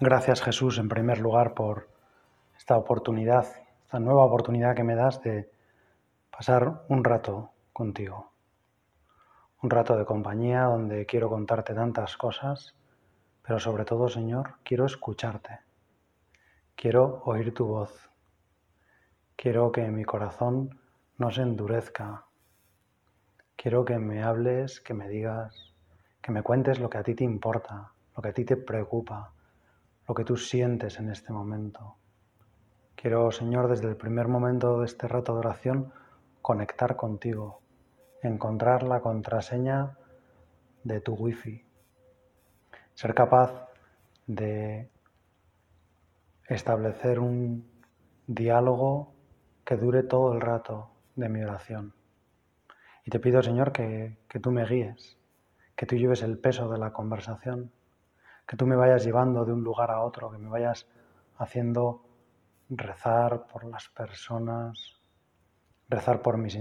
Gracias Jesús en primer lugar por esta oportunidad, esta nueva oportunidad que me das de pasar un rato contigo. Un rato de compañía donde quiero contarte tantas cosas, pero sobre todo Señor, quiero escucharte. Quiero oír tu voz. Quiero que mi corazón no se endurezca. Quiero que me hables, que me digas, que me cuentes lo que a ti te importa, lo que a ti te preocupa lo que tú sientes en este momento. Quiero, Señor, desde el primer momento de este rato de oración, conectar contigo, encontrar la contraseña de tu wifi, ser capaz de establecer un diálogo que dure todo el rato de mi oración. Y te pido, Señor, que, que tú me guíes, que tú lleves el peso de la conversación que tú me vayas llevando de un lugar a otro, que me vayas haciendo rezar por las personas, rezar por, mis,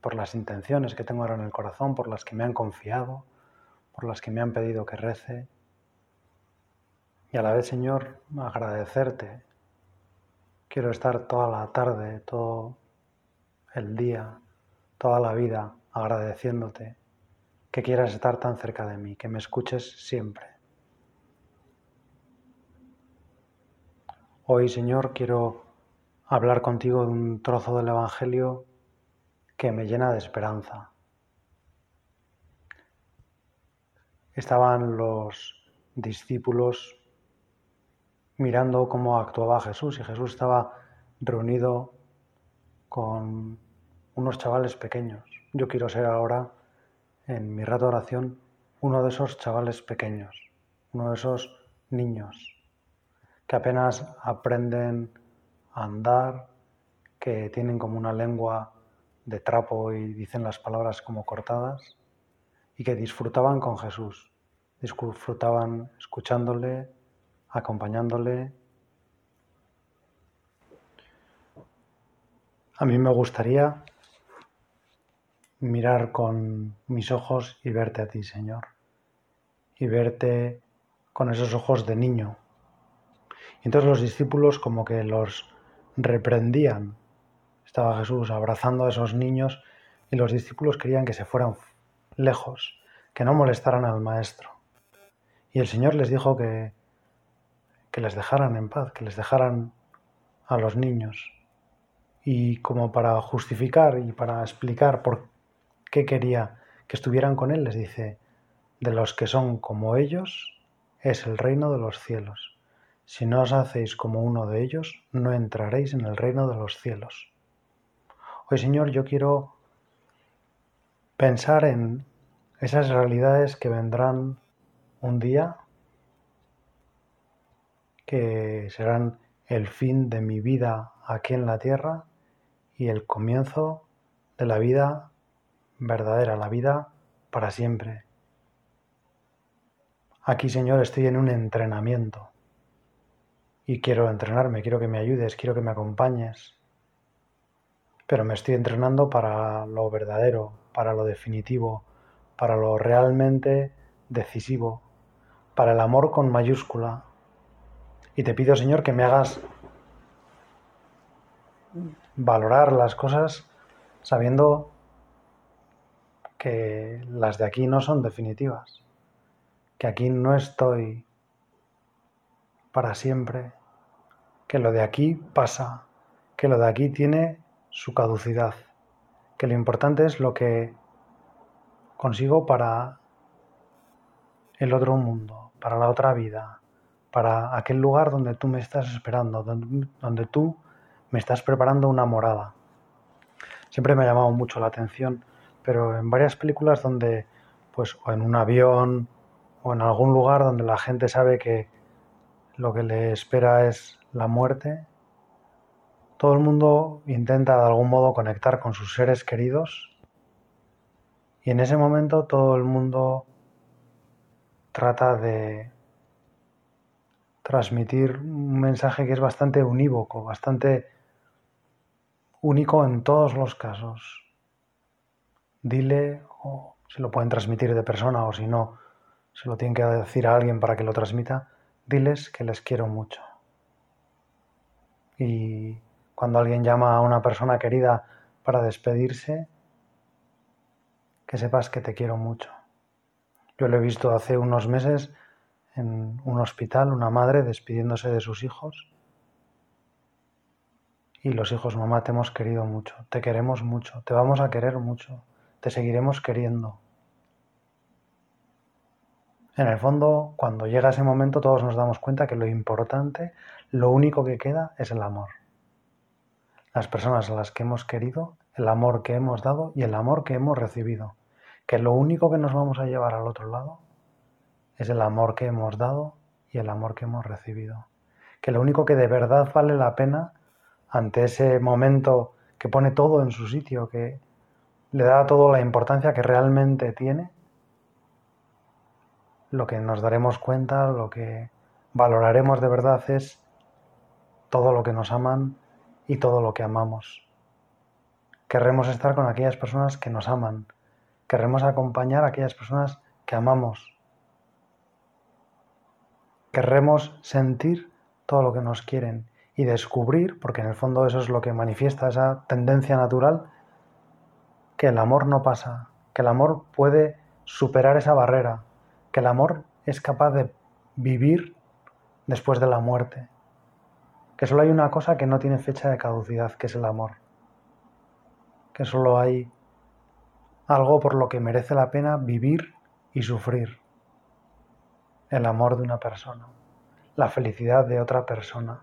por las intenciones que tengo ahora en el corazón, por las que me han confiado, por las que me han pedido que rece. Y a la vez, Señor, agradecerte. Quiero estar toda la tarde, todo el día, toda la vida agradeciéndote que quieras estar tan cerca de mí, que me escuches siempre. Hoy, Señor, quiero hablar contigo de un trozo del Evangelio que me llena de esperanza. Estaban los discípulos mirando cómo actuaba Jesús y Jesús estaba reunido con unos chavales pequeños. Yo quiero ser ahora, en mi rato de oración, uno de esos chavales pequeños, uno de esos niños que apenas aprenden a andar, que tienen como una lengua de trapo y dicen las palabras como cortadas, y que disfrutaban con Jesús, disfrutaban escuchándole, acompañándole. A mí me gustaría mirar con mis ojos y verte a ti, Señor, y verte con esos ojos de niño, entonces los discípulos como que los reprendían. Estaba Jesús abrazando a esos niños y los discípulos querían que se fueran lejos, que no molestaran al maestro. Y el Señor les dijo que, que les dejaran en paz, que les dejaran a los niños. Y como para justificar y para explicar por qué quería que estuvieran con Él, les dice, de los que son como ellos es el reino de los cielos. Si no os hacéis como uno de ellos, no entraréis en el reino de los cielos. Hoy, Señor, yo quiero pensar en esas realidades que vendrán un día, que serán el fin de mi vida aquí en la tierra y el comienzo de la vida verdadera, la vida para siempre. Aquí, Señor, estoy en un entrenamiento y quiero entrenarme, quiero que me ayudes, quiero que me acompañes. Pero me estoy entrenando para lo verdadero, para lo definitivo, para lo realmente decisivo, para el amor con mayúscula. Y te pido, Señor, que me hagas valorar las cosas sabiendo que las de aquí no son definitivas, que aquí no estoy para siempre, que lo de aquí pasa, que lo de aquí tiene su caducidad, que lo importante es lo que consigo para el otro mundo, para la otra vida, para aquel lugar donde tú me estás esperando, donde, tú me estás preparando una morada. Siempre me ha llamado mucho la atención, pero en varias películas donde, pues, o en un avión, o en algún lugar donde la gente sabe que lo que le espera es la muerte, todo el mundo intenta de algún modo conectar con sus seres queridos. Y en ese momento todo el mundo trata de transmitir un mensaje que es bastante unívoco, bastante único en todos los casos. Dile, o si lo pueden transmitir de persona o si no, se lo tienen que decir a alguien para que lo transmita, diles que les quiero mucho. Y cuando alguien llama a una persona querida para despedirse, que sepas que te quiero mucho. Yo lo he visto hace unos meses en un hospital, una madre despidiéndose de sus hijos. Y los hijos, mamá, te hemos querido mucho, te queremos mucho, te vamos a querer mucho, te seguiremos queriendo. En el fondo, cuando llega ese momento, todos nos damos cuenta que lo importante, lo único que queda es el amor. Las personas a las que hemos querido, el amor que hemos dado y el amor que hemos recibido. Que lo único que nos vamos a llevar al otro lado es el amor que hemos dado y el amor que hemos recibido. Que lo único que de verdad vale la pena ante ese momento que pone todo en su sitio, que le da todo la importancia que realmente tiene, lo que nos daremos cuenta, lo que valoraremos de verdad es todo lo que nos aman y todo lo que amamos. Querremos estar con aquellas personas que nos aman. Querremos acompañar a aquellas personas que amamos. Querremos sentir todo lo que nos quieren y descubrir, porque en el fondo eso es lo que manifiesta esa tendencia natural, que el amor no pasa, que el amor puede superar esa barrera, que el amor es capaz de vivir después de la muerte, que solo hay una cosa que no tiene fecha de caducidad, que es el amor, que solo hay algo por lo que merece la pena vivir y sufrir, el amor de una persona, la felicidad de otra persona.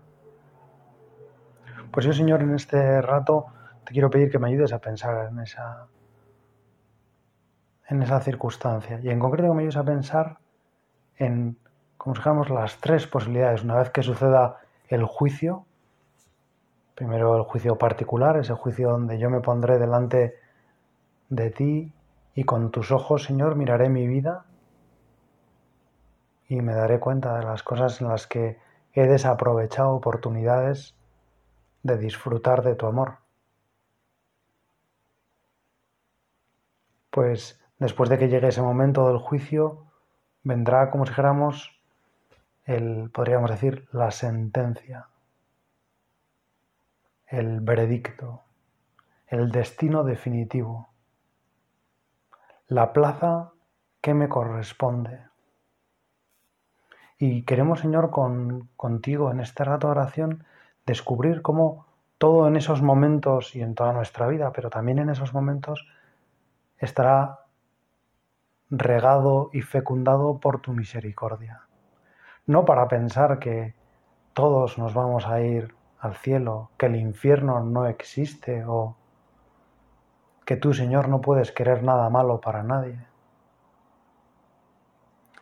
Pues yo, Señor, en este rato te quiero pedir que me ayudes a pensar en esa en esa circunstancia. Y en concreto me ayudes a pensar en, como si dijéramos, las tres posibilidades. Una vez que suceda el juicio, primero el juicio particular, ese juicio donde yo me pondré delante de ti y con tus ojos, Señor, miraré mi vida y me daré cuenta de las cosas en las que he desaprovechado oportunidades de disfrutar de tu amor. Pues Después de que llegue ese momento del juicio, vendrá, como si dijéramos, el, podríamos decir, la sentencia, el veredicto, el destino definitivo, la plaza que me corresponde. Y queremos, Señor, con, contigo en este rato de oración, descubrir cómo todo en esos momentos y en toda nuestra vida, pero también en esos momentos, estará regado y fecundado por tu misericordia. No para pensar que todos nos vamos a ir al cielo, que el infierno no existe o que tú, Señor, no puedes querer nada malo para nadie,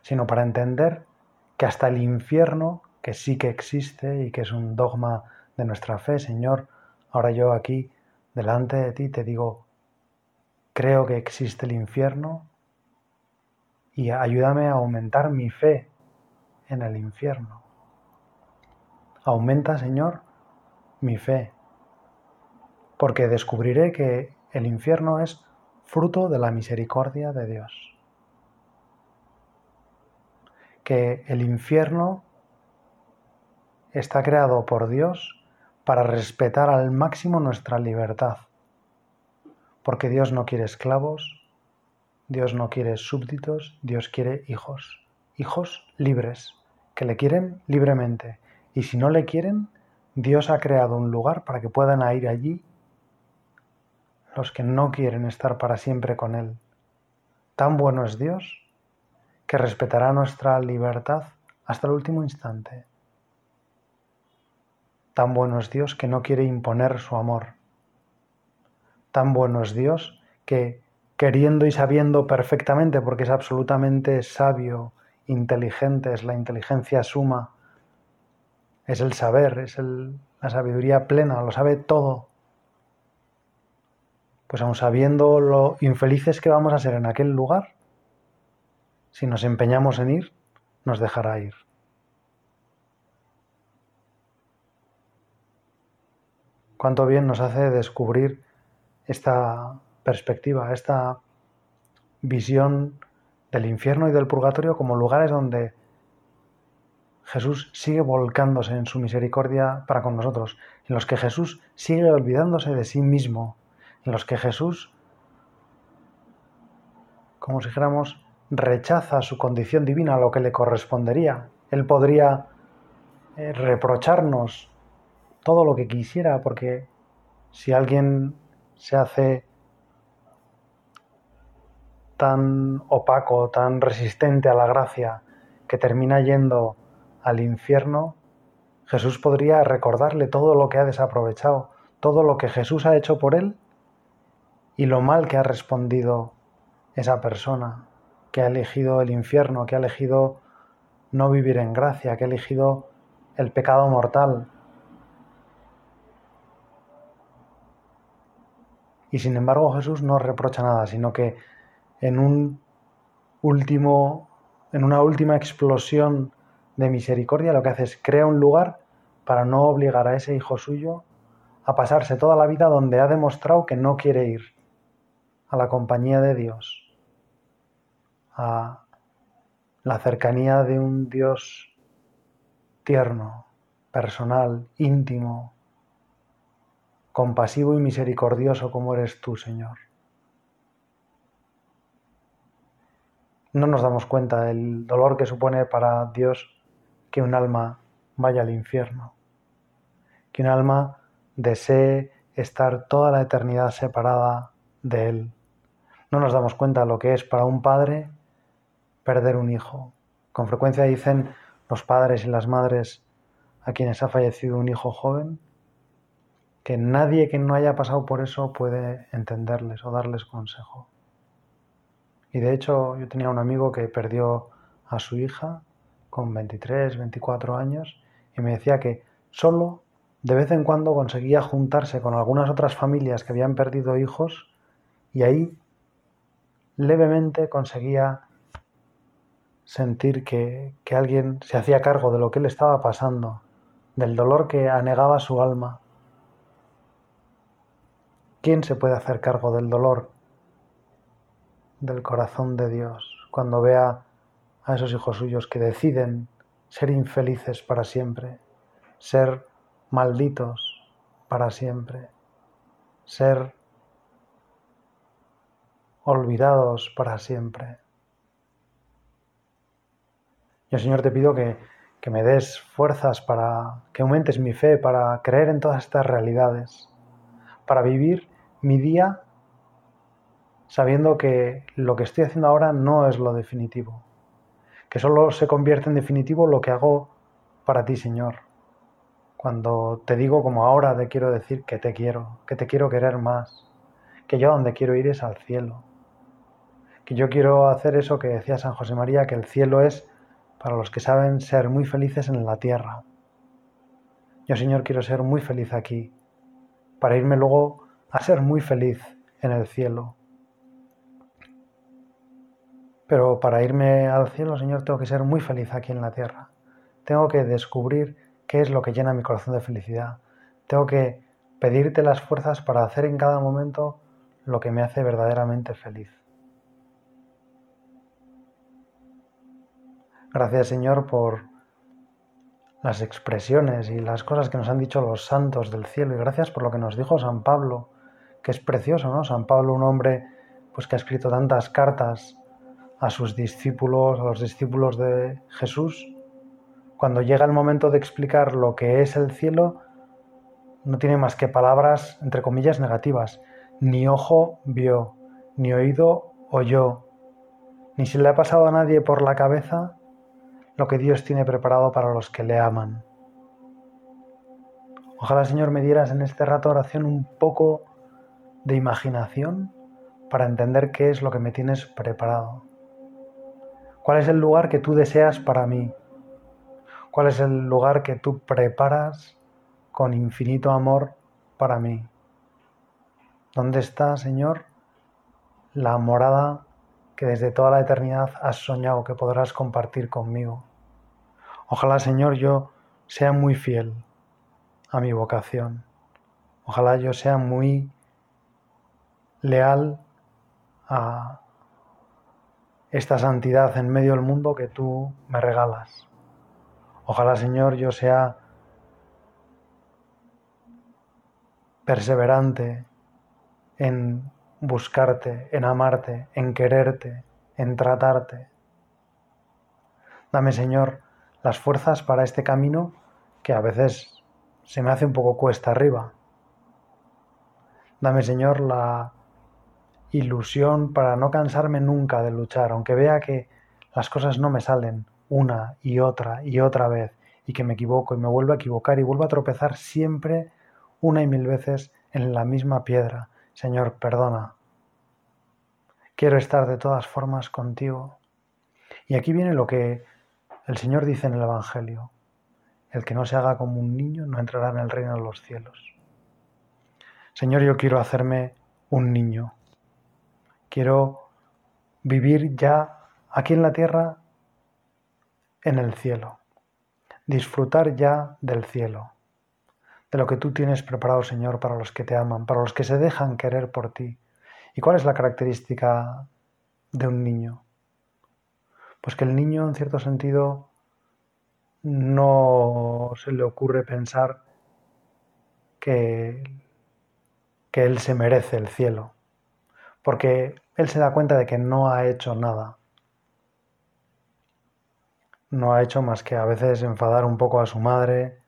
sino para entender que hasta el infierno, que sí que existe y que es un dogma de nuestra fe, Señor, ahora yo aquí, delante de ti, te digo, creo que existe el infierno, y ayúdame a aumentar mi fe en el infierno. Aumenta, Señor, mi fe, porque descubriré que el infierno es fruto de la misericordia de Dios. Que el infierno está creado por Dios para respetar al máximo nuestra libertad, porque Dios no quiere esclavos, Dios no quiere súbditos, Dios quiere hijos, hijos libres, que le quieren libremente. Y si no le quieren, Dios ha creado un lugar para que puedan ir allí los que no quieren estar para siempre con Él. Tan bueno es Dios que respetará nuestra libertad hasta el último instante. Tan bueno es Dios que no quiere imponer su amor. Tan bueno es Dios que queriendo y sabiendo perfectamente, porque es absolutamente sabio inteligente, es la inteligencia suma, es el saber, es la sabiduría plena, lo sabe todo. Pues aun sabiendo lo infelices que vamos a ser en aquel lugar, si nos empeñamos en ir, nos dejará ir. Cuánto bien nos hace descubrir esta perspectiva, esta visión del infierno y del purgatorio como lugares donde Jesús sigue volcándose en su misericordia para con nosotros, en los que Jesús sigue olvidándose de sí mismo, en los que Jesús, como si dijéramos, rechaza su condición divina, lo que le correspondería. Él podría eh, reprocharnos todo lo que quisiera, porque si alguien se hace tan opaco, tan resistente a la gracia, que termina yendo al infierno, Jesús podría recordarle todo lo que ha desaprovechado, todo lo que Jesús ha hecho por él y lo mal que ha respondido esa persona, que ha elegido el infierno, que ha elegido no vivir en gracia, que ha elegido el pecado mortal. Y sin embargo Jesús no reprocha nada, sino que en un último, en una última explosión de misericordia, lo que hace es crear un lugar para no obligar a ese hijo suyo a pasarse toda la vida donde ha demostrado que no quiere ir, a la compañía de Dios, a la cercanía de un Dios tierno, personal, íntimo, compasivo y misericordioso como eres tú, Señor. No nos damos cuenta del dolor que supone para Dios que un alma vaya al infierno, que un alma desee estar toda la eternidad separada de Él. No nos damos cuenta lo que es para un padre perder un hijo. Con frecuencia dicen los padres y las madres a quienes ha fallecido un hijo joven que nadie que no haya pasado por eso puede entenderles o darles consejo. Y de hecho yo tenía un amigo que perdió a su hija con 23, 24 años y me decía que solo de vez en cuando conseguía juntarse con algunas otras familias que habían perdido hijos y ahí levemente conseguía sentir que, que, alguien se hacía cargo de lo que le estaba pasando, del dolor que anegaba su alma. ¿Quién se puede hacer cargo del dolor del corazón de Dios cuando vea a esos hijos suyos que deciden ser infelices para siempre, ser malditos para siempre, ser olvidados para siempre. Yo, Señor, te pido que, que me des fuerzas para que aumentes mi fe, para creer en todas estas realidades, para vivir mi día sabiendo que lo que estoy haciendo ahora no es lo definitivo, que solo se convierte en definitivo lo que hago para ti, Señor. Cuando te digo como ahora te quiero decir que te quiero, que te quiero querer más, que yo donde quiero ir es al cielo, que yo quiero hacer eso que decía San José María, que el cielo es para los que saben ser muy felices en la tierra. Yo, Señor, quiero ser muy feliz aquí, para irme luego a ser muy feliz en el cielo pero para irme al cielo, Señor, tengo que ser muy feliz aquí en la tierra. Tengo que descubrir qué es lo que llena mi corazón de felicidad. Tengo que pedirte las fuerzas para hacer en cada momento lo que me hace verdaderamente feliz. Gracias Señor por las expresiones y las cosas que nos han dicho los santos del cielo y gracias por lo que nos dijo San Pablo, que es precioso, ¿no? San Pablo, un hombre pues que ha escrito tantas cartas a sus discípulos, a los discípulos de Jesús, cuando llega el momento de explicar lo que es el cielo, no tiene más que palabras, entre comillas, negativas. Ni ojo vio, ni oído oyó, ni se le ha pasado a nadie por la cabeza lo que Dios tiene preparado para los que le aman. Ojalá, Señor, me dieras en este rato oración un poco de imaginación para entender qué es lo que me tienes preparado ¿Cuál es el lugar que tú deseas para mí? ¿Cuál es el lugar que tú preparas con infinito amor para mí? ¿Dónde está, Señor, la morada que desde toda la eternidad has soñado que podrás compartir conmigo? Ojalá, Señor, yo sea muy fiel a mi vocación. Ojalá yo sea muy leal a esta santidad en medio del mundo que tú me regalas. Ojalá, Señor, yo sea perseverante en buscarte, en amarte, en quererte, en tratarte. Dame, Señor, las fuerzas para este camino que a veces se me hace un poco cuesta arriba. Dame, Señor, la ilusión para no cansarme nunca de luchar, aunque vea que las cosas no me salen una y otra y otra vez y que me equivoco y me vuelvo a equivocar y vuelvo a tropezar siempre una y mil veces en la misma piedra. Señor, perdona. Quiero estar de todas formas contigo. Y aquí viene lo que el Señor dice en el Evangelio. El que no se haga como un niño no entrará en el reino de los cielos. Señor, yo quiero hacerme un niño Quiero vivir ya aquí en la tierra, en el cielo. Disfrutar ya del cielo, de lo que tú tienes preparado, Señor, para los que te aman, para los que se dejan querer por ti. ¿Y cuál es la característica de un niño? Pues que el niño, en cierto sentido, no se le ocurre pensar que, que él se merece el cielo porque él se da cuenta de que no ha hecho nada. No ha hecho más que a veces enfadar un poco a su madre,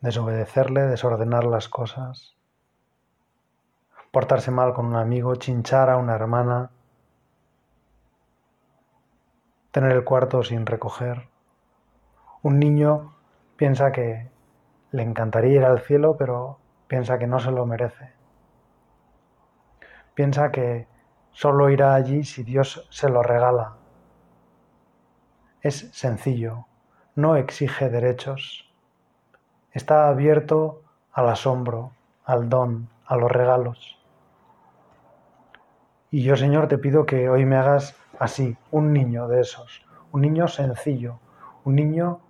desobedecerle, desordenar las cosas, portarse mal con un amigo, chinchar a una hermana, tener el cuarto sin recoger. Un niño piensa que le encantaría ir al cielo, pero piensa que no se lo merece piensa que solo irá allí si Dios se lo regala. Es sencillo, no exige derechos. Está abierto al asombro, al don, a los regalos. Y yo, Señor, te pido que hoy me hagas así, un niño de esos, un niño sencillo, un niño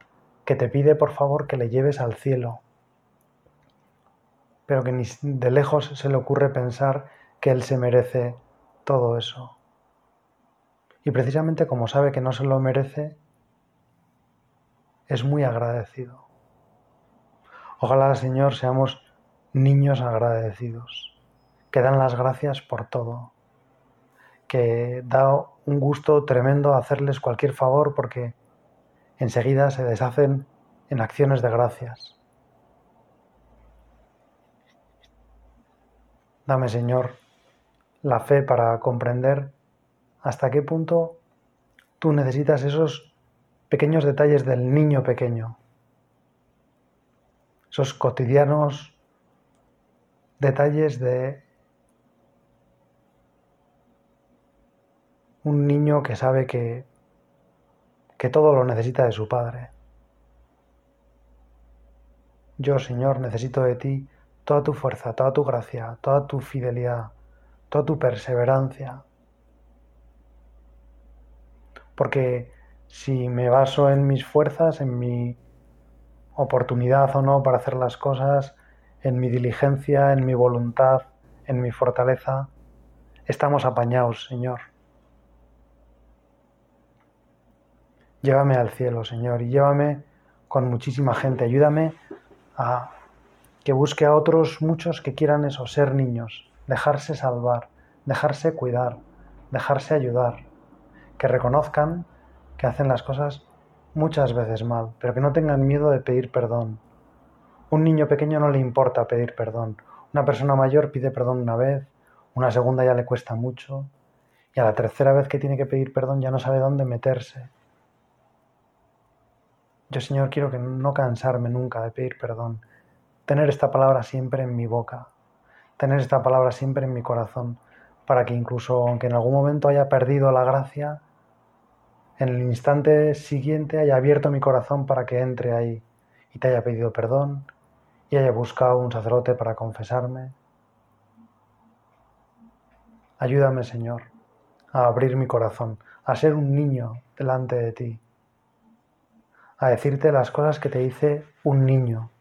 que te pide por favor que le lleves al cielo, pero que ni de lejos se le ocurre pensar que Él se merece todo eso. Y precisamente como sabe que no se lo merece, es muy agradecido. Ojalá, Señor, seamos niños agradecidos, que dan las gracias por todo, que da un gusto tremendo hacerles cualquier favor porque enseguida se deshacen en acciones de gracias. Dame, Señor, la fe para comprender hasta qué punto tú necesitas esos pequeños detalles del niño pequeño, esos cotidianos detalles de un niño que sabe que, que todo lo necesita de su padre. Yo, Señor, necesito de ti toda tu fuerza, toda tu gracia, toda tu fidelidad toda tu perseverancia. Porque si me baso en mis fuerzas, en mi oportunidad o no para hacer las cosas, en mi diligencia, en mi voluntad, en mi fortaleza, estamos apañados, Señor. Llévame al cielo, Señor, y llévame con muchísima gente. Ayúdame a que busque a otros muchos que quieran eso, ser niños, dejarse salvar, dejarse cuidar, dejarse ayudar, que reconozcan que hacen las cosas muchas veces mal, pero que no tengan miedo de pedir perdón. Un niño pequeño no le importa pedir perdón. Una persona mayor pide perdón una vez, una segunda ya le cuesta mucho, y a la tercera vez que tiene que pedir perdón ya no sabe dónde meterse. Yo, Señor, quiero que no cansarme nunca de pedir perdón, tener esta palabra siempre en mi boca, tener esta palabra siempre en mi corazón, para que incluso aunque en algún momento haya perdido la gracia, en el instante siguiente haya abierto mi corazón para que entre ahí y te haya pedido perdón y haya buscado un sacerdote para confesarme. Ayúdame, Señor, a abrir mi corazón, a ser un niño delante de ti, a decirte las cosas que te dice un niño,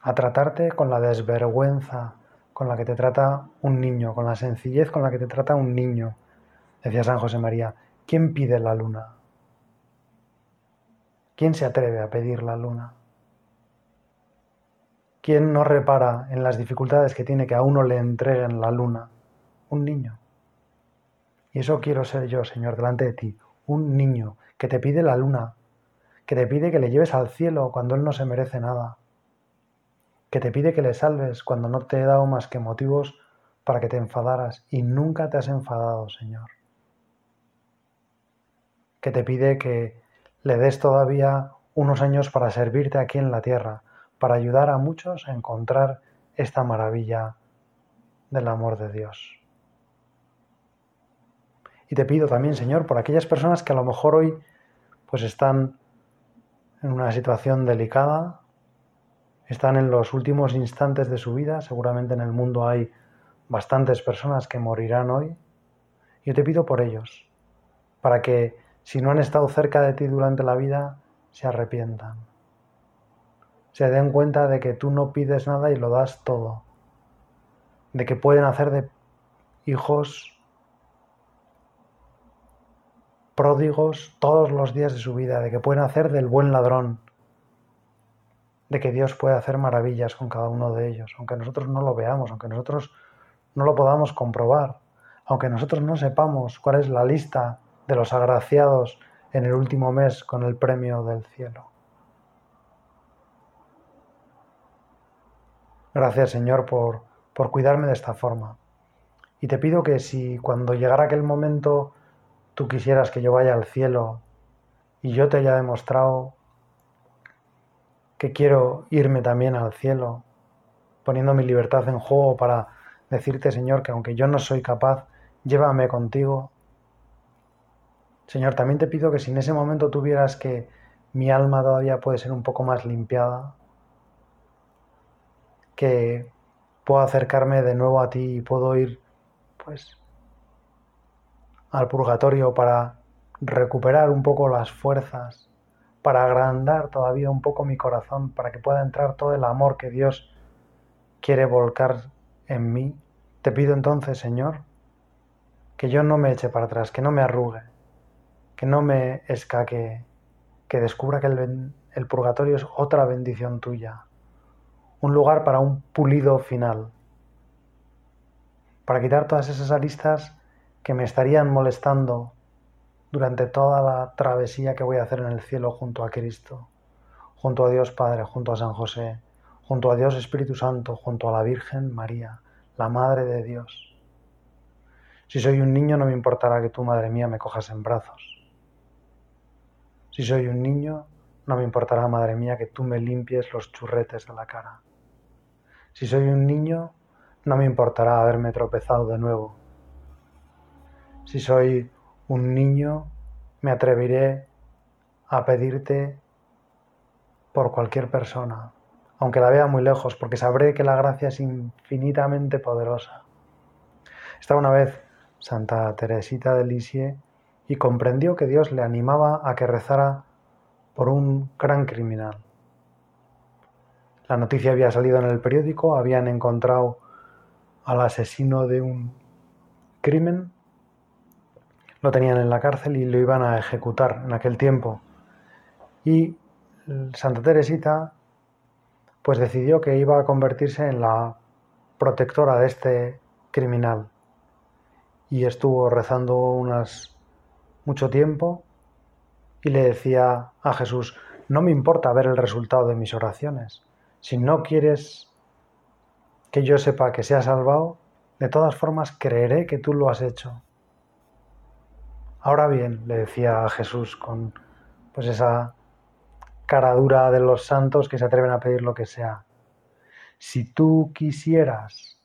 a tratarte con la desvergüenza con la que te trata un niño, con la sencillez con la que te trata un niño. Decía San José María, ¿quién pide la luna? ¿Quién se atreve a pedir la luna? ¿Quién no repara en las dificultades que tiene que a uno le entreguen la luna? Un niño. Y eso quiero ser yo, Señor, delante de ti, un niño que te pide la luna, que te pide que le lleves al cielo cuando él no se merece nada, que te pide que le salves cuando no te he dado más que motivos para que te enfadaras y nunca te has enfadado, Señor. Que te pide que le des todavía unos años para servirte aquí en la tierra, para ayudar a muchos a encontrar esta maravilla del amor de Dios. Y te pido también, Señor, por aquellas personas que a lo mejor hoy pues están en una situación delicada, están en los últimos instantes de su vida, seguramente en el mundo hay bastantes personas que morirán hoy. Yo te pido por ellos, para que si no han estado cerca de ti durante la vida, se arrepientan. Se den cuenta de que tú no pides nada y lo das todo. De que pueden hacer de hijos pródigos todos los días de su vida, de que pueden hacer del buen ladrón, de que Dios puede hacer maravillas con cada uno de ellos, aunque nosotros no lo veamos, aunque nosotros no lo podamos comprobar, aunque nosotros no sepamos cuál es la lista de los agraciados en el último mes con el premio del cielo. Gracias Señor por, por cuidarme de esta forma. Y te pido que si cuando llegara aquel momento tú quisieras que yo vaya al cielo y yo te haya demostrado que quiero irme también al cielo, poniendo mi libertad en juego para decirte, Señor, que aunque yo no soy capaz, llévame contigo. Señor, también te pido que si en ese momento tuvieras que mi alma todavía puede ser un poco más limpiada, que puedo acercarme de nuevo a ti y puedo ir, pues, al purgatorio para recuperar un poco las fuerzas, para agrandar todavía un poco mi corazón, para que pueda entrar todo el amor que Dios quiere volcar en mí. Te pido entonces, Señor, que yo no me eche para atrás, que no me arrugue, que no me escaque, que descubra que el, el purgatorio es otra bendición tuya, un lugar para un pulido final, para quitar todas esas aristas que me estarían molestando durante toda la travesía que voy a hacer en el cielo junto a Cristo, junto a Dios Padre, junto a San José, junto a Dios Espíritu Santo, junto a la Virgen María, la Madre de Dios. Si soy un niño no me importará que tú, Madre mía, me cojas en brazos. Si soy un niño, no me importará, madre mía, que tú me limpies los churretes de la cara. Si soy un niño, no me importará haberme tropezado de nuevo. Si soy un niño, me atreveré a pedirte por cualquier persona, aunque la vea muy lejos, porque sabré que la gracia es infinitamente poderosa. Estaba una vez Santa Teresita de Lisieux y comprendió que Dios le animaba a que rezara por un gran criminal. La noticia había salido en el periódico, habían encontrado al asesino de un crimen, lo tenían en la cárcel y lo iban a ejecutar en aquel tiempo. Y Santa Teresita pues decidió que iba a convertirse en la protectora de este criminal y estuvo rezando unas mucho tiempo y le decía a Jesús, no me importa ver el resultado de mis oraciones. Si no quieres que yo sepa que se ha salvado, de todas formas creeré que tú lo has hecho. Ahora bien, le decía a Jesús con pues esa cara dura de los santos que se atreven a pedir lo que sea. Si tú quisieras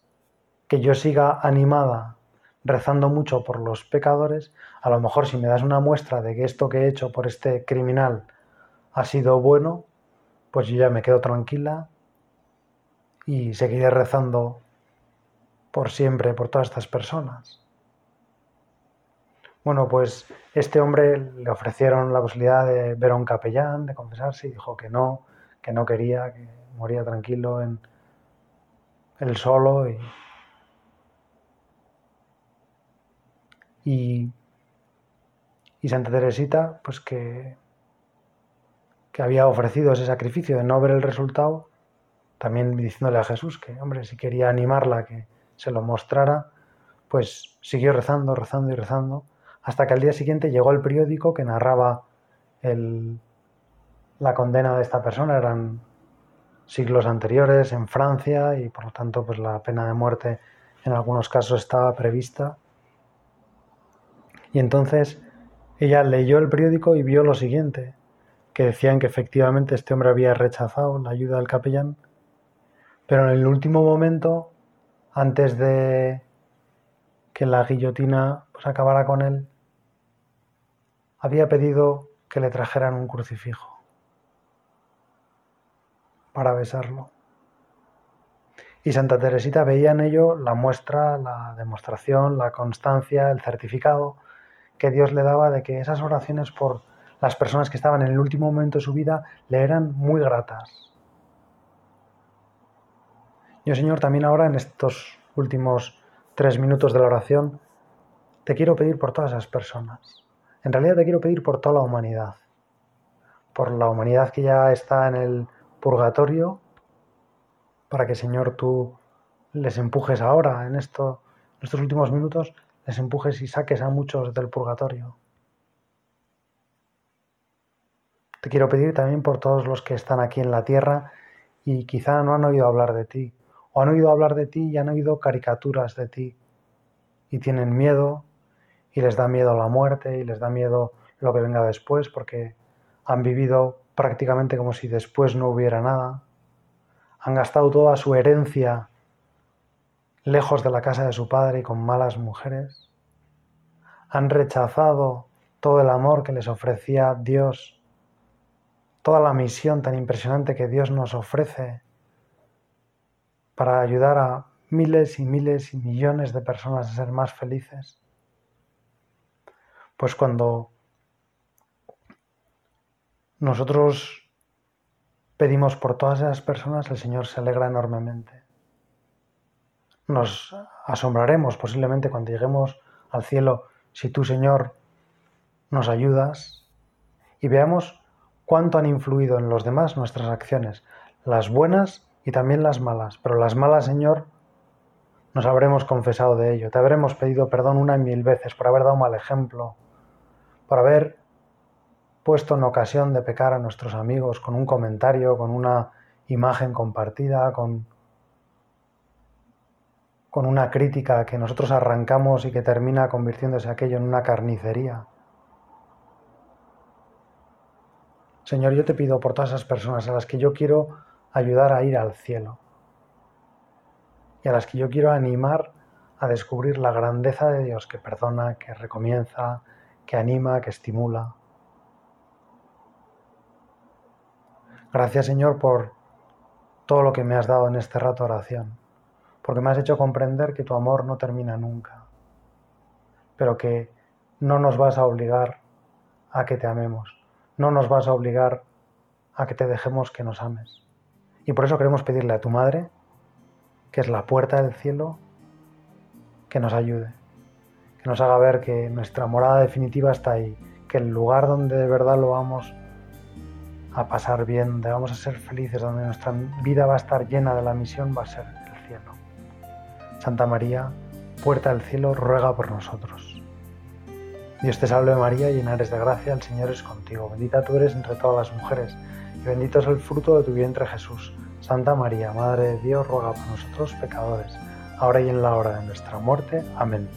que yo siga animada rezando mucho por los pecadores, a lo mejor si me das una muestra de que esto que he hecho por este criminal ha sido bueno, pues yo ya me quedo tranquila y seguiré rezando por siempre por todas estas personas. Bueno, pues este hombre le ofrecieron la posibilidad de ver a un capellán, de confesarse, y dijo que no, que no quería, que moría tranquilo en él solo y, y, Santa Teresita, pues que, que había ofrecido ese sacrificio de no ver el resultado, también diciéndole a Jesús que, hombre, si quería animarla, que se lo mostrara, pues siguió rezando, rezando y rezando hasta que al día siguiente llegó el periódico que narraba la condena de esta persona. Eran siglos anteriores en Francia y por lo tanto pues la pena de muerte en algunos casos estaba prevista. Y entonces ella leyó el periódico y vio lo siguiente, que decían que efectivamente este hombre había rechazado la ayuda del capellán, pero en el último momento, antes de que la guillotina pues acabara con él, había pedido que le trajeran un crucifijo para besarlo. Y Santa Teresita veía en ello la muestra, la demostración, la constancia, el certificado que Dios le daba de que esas oraciones por las personas que estaban en el último momento de su vida le eran muy gratas. Yo, Señor, también ahora en estos últimos tres minutos de la oración, te quiero pedir por todas esas personas en realidad te quiero pedir por toda la humanidad, por la humanidad que ya está en el purgatorio, para que Señor tú les empujes ahora, en, en estos últimos minutos, les empujes y saques a muchos del purgatorio. Te quiero pedir también por todos los que están aquí en la tierra y quizá no han oído hablar de ti, o han oído hablar de ti y han oído caricaturas de ti, y tienen miedo y les da miedo la muerte y les da miedo lo que venga después porque han vivido prácticamente como si después no hubiera nada. Han gastado toda su herencia lejos de la casa de su padre y con malas mujeres. Han rechazado todo el amor que les ofrecía Dios, toda la misión tan impresionante que Dios nos ofrece para ayudar a miles y miles y millones de personas a ser más felices pues cuando nosotros pedimos por todas esas personas, el Señor se alegra enormemente. Nos asombraremos posiblemente cuando lleguemos al cielo si tú, Señor, nos ayudas y veamos cuánto han influido en los demás nuestras acciones, las buenas y también las malas. Pero las malas, Señor, nos habremos confesado de ello, te habremos pedido perdón una mil veces por haber dado mal ejemplo, por haber puesto en ocasión de pecar a nuestros amigos con un comentario, con una imagen compartida, con, con una crítica que nosotros arrancamos y que termina convirtiéndose aquello en una carnicería. Señor, yo te pido por todas esas personas a las que yo quiero ayudar a ir al cielo y a las que yo quiero animar a descubrir la grandeza de Dios que perdona, que recomienza, que anima, que estimula. Gracias Señor por todo lo que me has dado en este rato de oración, porque me has hecho comprender que tu amor no termina nunca, pero que no nos vas a obligar a que te amemos, no nos vas a obligar a que te dejemos que nos ames. Y por eso queremos pedirle a tu Madre, que es la puerta del cielo, que nos ayude que nos haga ver que nuestra morada definitiva está ahí, que el lugar donde de verdad lo vamos a pasar bien, donde vamos a ser felices, donde nuestra vida va a estar llena de la misión, va a ser el cielo. Santa María, puerta del cielo, ruega por nosotros. Dios te salve María, llena eres de gracia, el Señor es contigo, bendita tú eres entre todas las mujeres, y bendito es el fruto de tu vientre Jesús. Santa María, Madre de Dios, ruega por nosotros pecadores, ahora y en la hora de nuestra muerte. Amén.